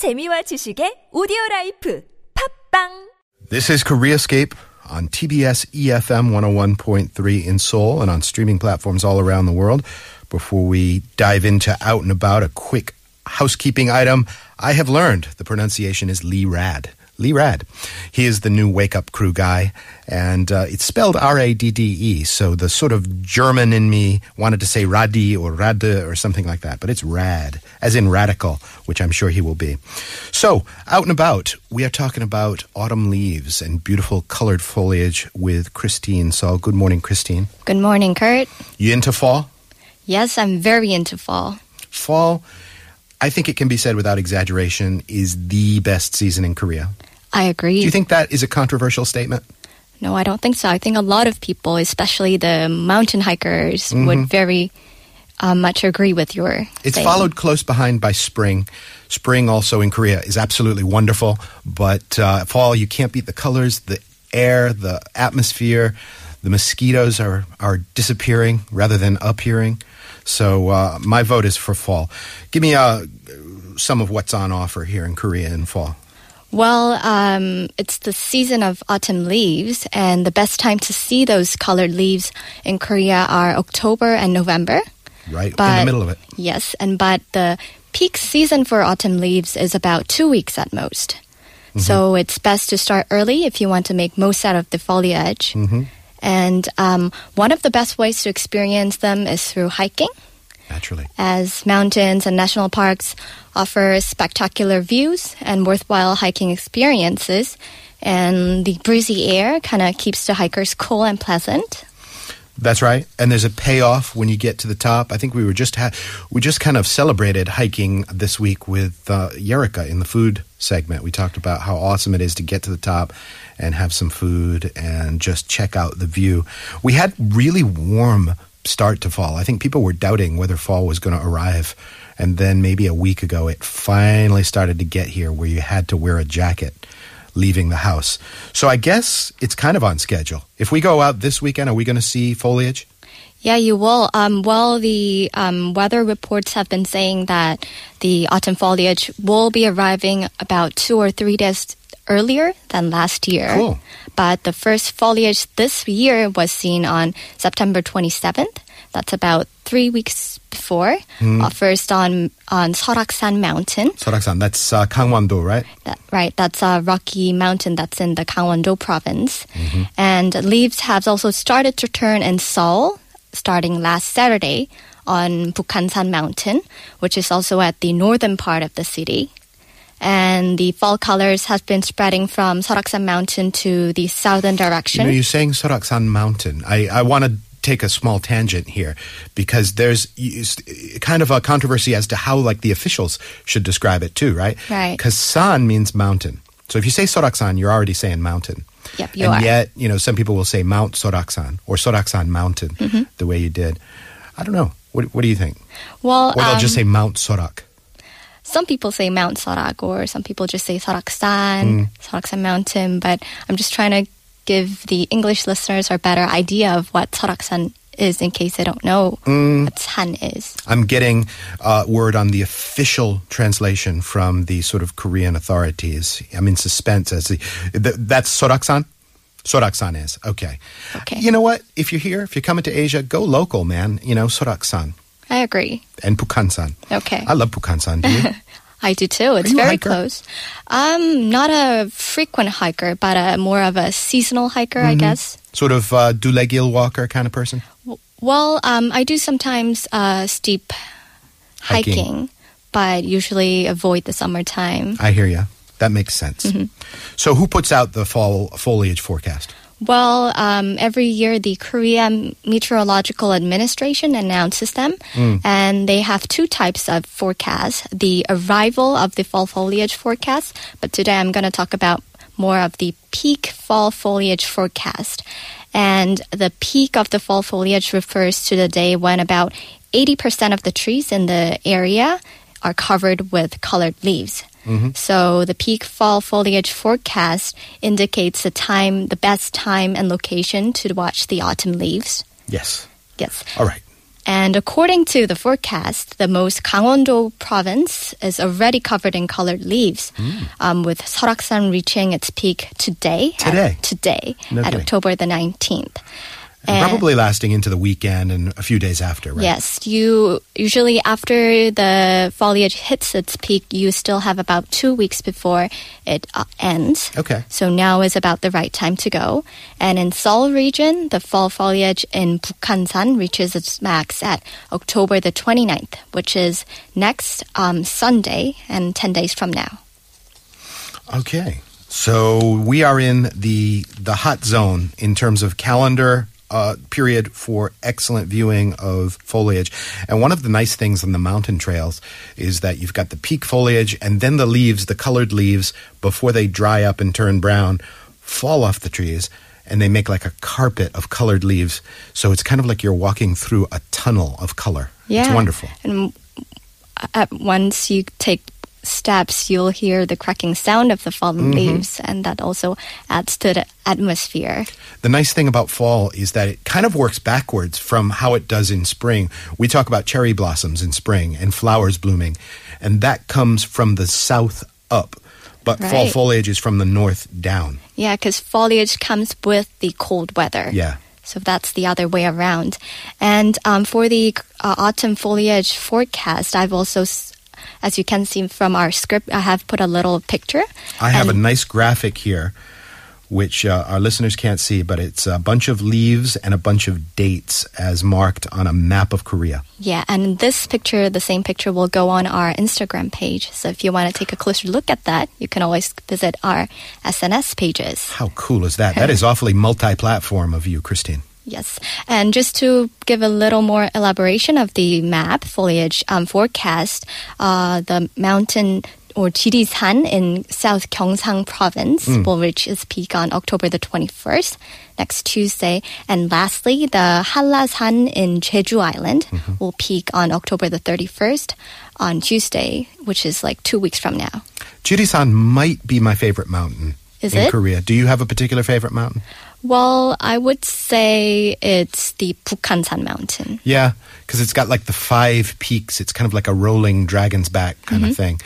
재미와 지식의 오디오 라이프 팝빵 This is Koreascape on TBS EFM 101.3 in Seoul and on streaming platforms all around the world. Before we dive into Out and About, a quick housekeeping item. I have learned the pronunciation is Lee Rad. Lee Rad. He is the new Wake Up Crew guy, and uh, it's spelled R A D D E. So the sort of German in me wanted to say Radi or Rade or something like that, but it's Rad, as in radical, which I'm sure he will be. So, out and about, we are talking about autumn leaves and beautiful colored foliage with Christine So, Good morning, Christine. Good morning, Kurt. You into fall? Yes, I'm very into fall. Fall, I think it can be said without exaggeration, is the best season in Korea. I agree. Do you think that is a controversial statement? no, I don't think so. I think a lot of people, especially the mountain hikers, would very uh, much agree with your. It's statement. followed close behind by spring. Spring also in Korea is absolutely wonderful, but uh, fall you can't beat the colors, the air, the atmosphere. The mosquitoes are are disappearing rather than appearing. So uh, my vote is for fall. Give me uh, some of what's on offer here in Korea in fall. Well, um, it's the season of autumn leaves, and the best time to see those colored leaves in Korea are October and November. Right in the middle of it. Yes, and but the peak season for autumn leaves is about two weeks at most. So it's best to start early if you want to make most out of the foliage. And um, one of the best ways to experience them is through hiking, Naturally. as mountains and national parks offer spectacular views and worthwhile hiking experiences. And the breezy air kind of keeps the hikers cool and pleasant. That's right. And there's a payoff when you get to the top. I think we were just ha- we just kind of celebrated hiking this week with uh, Yerika in the food segment. We talked about how awesome it is to get to the top and have some food and just check out the view. We had really warm start to fall. I think people were doubting whether fall was going to arrive. And then maybe a week ago it finally started to get here where you had to wear a jacket leaving the house. So I guess it's kind of on schedule. If we go out this weekend, are we going to see foliage? Yeah, you will. Um, well, the um, weather reports have been saying that the autumn foliage will be arriving about two or three days earlier than last year. Cool. But the first foliage this year was seen on September 27th. That's about three weeks before. Hmm. Uh, first on on Soraksan Mountain. Soraksan, that's uh, Gangwon-do, right? That, right, that's a rocky mountain that's in the Gangwon-do province. Mm-hmm. And leaves have also started to turn in Seoul starting last Saturday on Bukhansan Mountain, which is also at the northern part of the city. And the fall colors have been spreading from Soraksan Mountain to the southern You direction. know, you're saying Soraksan Mountain. I, I want to take a small tangent here because there's kind of a controversy as to how like the officials should describe it too, right? Right. Because san means mountain. So if you say Soraksan, you're already saying mountain. Yep, you and are. yet, you know, some people will say Mount Soraksan or Soraksan Mountain Mm-hmm. the way you did. I don't know. What, what do you think? well, Or they'll just um, say Mount Sorak. Some people say Mount Sorak, or some people just say Soraksan, Soraksan Mountain. But I'm just trying to give the English listeners a better idea of what Soraksan is in case they don't know what San is. I'm getting uh, word on the official translation from the sort of Korean authorities. I'm in suspense as the th- that's Soraksan. Soraksan is okay. Okay. You know what? If you're here, if you're coming to Asia, go local, man. You know Soraksan I agree. and Bukhansan. Okay. I love Bukhansan. Do you? I do too. It's very close. I'm not a frequent hiker, but a, more of a seasonal hiker, I guess. sort of uh, Dulegil walker kind of person. Well, um, I do sometimes uh, steep Hiking. hiking, but usually avoid the summertime. I hear you. That makes sense. Mm-hmm. So, who puts out the fall foliage forecast? Well, um, every year the Korea Meteorological Administration announces them, and they have two types of forecasts: the arrival of the fall foliage forecast. But today I'm going to talk about more of the peak fall foliage forecast. And the peak of the fall foliage refers to the day when about 80% of the trees in the area are covered with colored leaves. So the peak fall foliage forecast indicates the time, the best time and location to watch the autumn leaves. Yes. Yes. All right. And according to the forecast, the most Gangwon-do province is already covered in colored leaves, um, with Seoraksan reaching its peak today. at- Today? today, No at. October the 19th. And And- probably lasting into the weekend and a few days after, right? Yes, you usually after the foliage hits its peak, you still have about two weeks before it uh, ends. Okay. So now is about the right time to go. And in Seoul region, the fall foliage in Bukhansan reaches its max at October the 29th, which is next um, Sunday and 10 days from now. Okay. So we are in the the hot zone in terms of calendar uh, period for excellent viewing of foliage. And one of the nice things on the mountain trails is that you've got the peak foliage and then the leaves, the colored leaves, before they dry up and turn brown, fall off the trees. And they make like a carpet of colored leaves. So it's kind of like you're walking through a tunnel of color. Yeah. It's wonderful. And at once you take steps, you'll hear the cracking sound of the fallen leaves, and that also adds to the atmosphere. The nice thing about fall is that it kind of works backwards from how it does in spring. We talk about cherry blossoms in spring and flowers blooming, and that comes from the south up. But fall foliage is from the north down. Yeah, because foliage comes with the cold weather. Yeah. So that's the other way around. And um, for the uh, autumn foliage forecast, I've also, s- as you can see from our script, I have put a little picture. I have a nice graphic here, which uh, our listeners can't see, but it's a bunch of leaves and a bunch of dates as marked on a map of Korea. Yeah, and this picture, the same picture, will go on our Instagram page. So if you want to take a closer look at that, you can always visit our SNS pages. How cool is that? That is awfully multi platform of you, Christine. Yes. And just to give a little more elaboration of the map foliage um, forecast, uh, the mountain or Jirisan in South Gyeongsang province will reach its peak on October the 21st, next Tuesday. And lastly, the Hallasan in Jeju Island will peak on October the 31st on Tuesday, which is like two weeks from now. Jirisan might be my favorite mountain Is in it? Korea. Do you have a particular favorite mountain? Well, I would say it's the Bukhansan mountain. Yeah, because it's got like the five peaks. It's kind of like a rolling dragon's back kind Mm-hmm. of thing.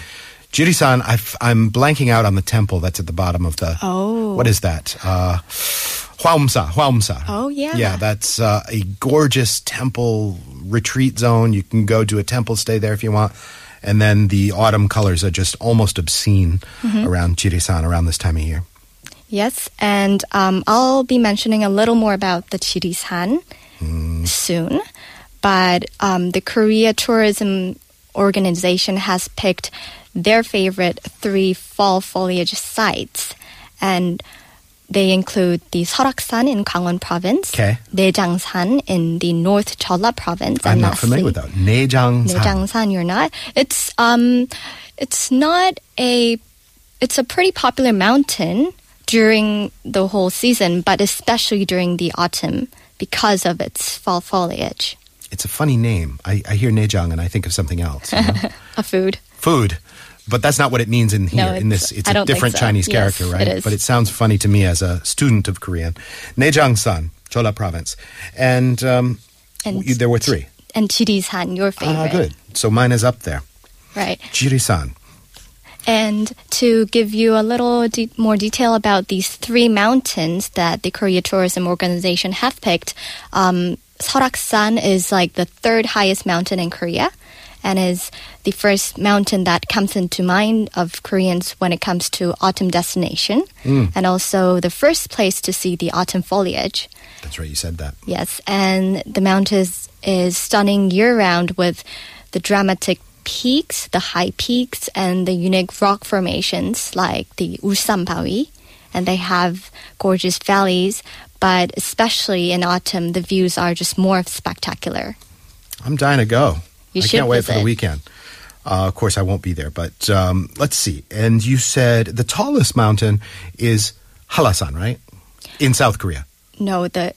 Jirisan, I've, I'm blanking out on the temple that's at the bottom of the. Oh. What is that? Uh, Hwaumsa. Hwaumsa. Oh, yeah. Yeah, that's uh, a gorgeous temple retreat zone. You can go to a temple, stay there if you want. And then the autumn colors are just almost obscene Mm-hmm. around Jirisan around this time of year. Yes, and um, I'll be mentioning a little more about the Jirisan soon. But um, the Korea Tourism Organization has picked their favorite three fall foliage sites, and they include the Seoraksan in Gangwon Province, Okay. Naejangsan in the North Cholla Province, I'm and not lastly, familiar with that. Nejangsan. Naejangsan, you're not. It's um, it's not a. It's a pretty popular mountain during the whole season, but especially during the autumn because of its fall foliage. It's a funny name. I, I hear Nejang and I think of something else. you know? A food. food. But that's not what it means in here. No, in this, it's I a different so. Chinese Yes, character, right? it. But it sounds funny to me as a student of Korean. Nejang-san, Chola Province, and, um, And you- there were three. And Jirisan, your favorite. Ah, good. So mine is up there. Right. Jiri-san. And to give you a little de- more detail about these three mountains that the Korea Tourism Organization have picked, um, Seoraksan is like the third highest mountain in Korea and is the first mountain that comes into mind of Koreans when it comes to autumn destination and also the first place to see the autumn foliage. That's right, you said that. Yes, and the mountain is, is stunning year round with the dramatic peaks, the high peaks, and the unique rock formations like the Ulsanbawi. And they have gorgeous valleys, but especially in autumn, the views are just more spectacular. I'm dying to go. You I should can't wait for the weekend. Uh, of course, I won't be there, but um, let's see. And you said the tallest mountain is Hallasan, right? In South Korea. No, the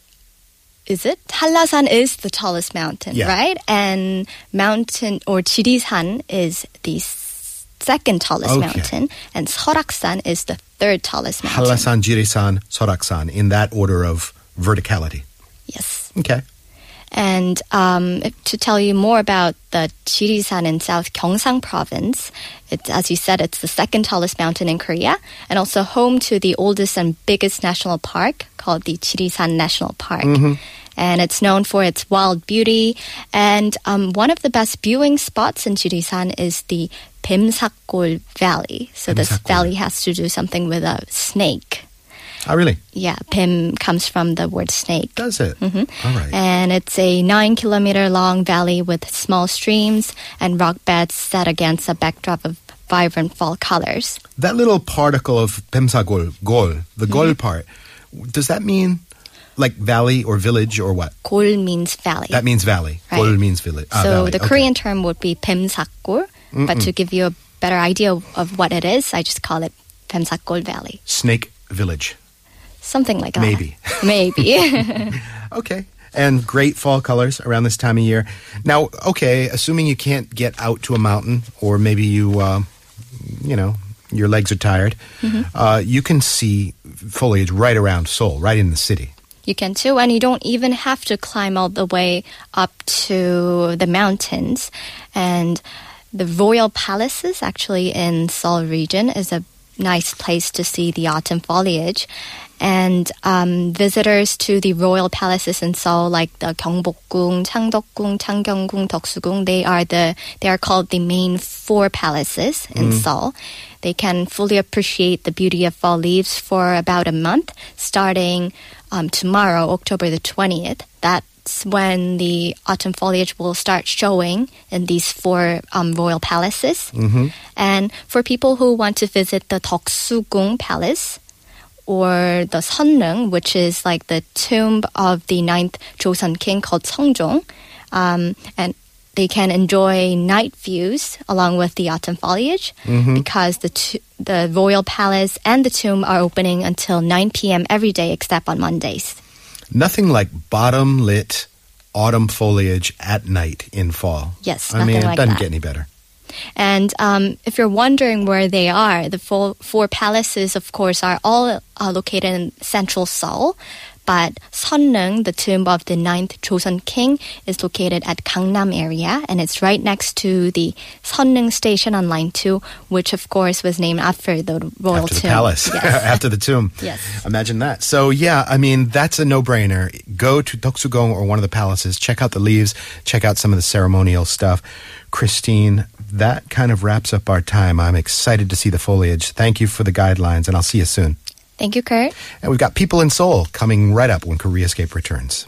is it Hallasan is the tallest mountain, Yeah. right? And mountain or Jirisan is the second tallest Okay. mountain, and Seoraksan is the third tallest mountain. Hallasan, Jirisan, Soraksan, in that order of verticality. Yes. Okay. And um, to tell you more about the Jirisan in South Gyeongsang province, it's, as you said, it's the second tallest mountain in Korea and also home to the oldest and biggest national park called the Jirisan National Park. And it's known for its wild beauty. And um, one of the best viewing spots in Jirisan is the Baemsagol Valley. So this valley has to do something with a snake. Oh, really? Yeah, Pim comes from the word snake. Does it? All right. And it's a nine kilometer long valley with small streams and rock beds set against a backdrop of vibrant fall colors. that little particle of Baemsagol, gol, the Mm-hmm. gol part, does that mean like valley or village or what? Gol means valley. That means valley. Right. Gol means village. ah, so valley. the Okay. Korean term would be Baemsagol, but to give you a better idea of, of what it is, I just call it Baemsagol Valley. Snake village. Something like that. Maybe. Maybe. Okay. And great fall colors around this time of year. Now, okay, assuming you can't get out to a mountain or maybe you, uh, you know, your legs are tired, uh, you can see foliage right around Seoul, right in the city. You can too, and you don't even have to climb all the way up to the mountains. And the royal palaces, actually in Seoul region, is a nice place to see the autumn foliage. And um, visitors to the royal palaces in Seoul, like the Gyeongbokgung, Changdeokgung, Changgyeonggung, Deoksugung, they are the they are called the main four palaces in Seoul. They can fully appreciate the beauty of fall leaves for about a month, starting um, tomorrow, October the 20th. That's when the autumn foliage will start showing in these four um, royal palaces. And for people who want to visit the Deoksugung Palace, or the Seolleung, which is like the tomb of the ninth Joseon king called Seongjong, um, and they can enjoy night views along with the autumn foliage because the t- the royal palace and the tomb are opening until 9 p.m. every day except on Mondays. Nothing like bottom lit autumn foliage at night in fall. Yes, I mean, it like doesn't that. get any better. And um, if you're wondering where they are, the four, four palaces, of course, are all uh, located in central Seoul. But Seolleung, the tomb of the ninth Joseon king, is located at Gangnam area, and it's right next to the Seolleung station on Line 2, which, of course, was named after the royal after the tomb. palace, Yes. after the tomb. Yes. Imagine that. So yeah, I mean that's a no-brainer. Go to Deoksugung or one of the palaces. Check out the leaves. Check out some of the ceremonial stuff. Christine, that kind of wraps up our time. I'm excited to see the foliage. Thank you for the guidelines, and I'll see you soon. Thank you, Kurt. And we've got people in Seoul coming right up when Koreascape returns.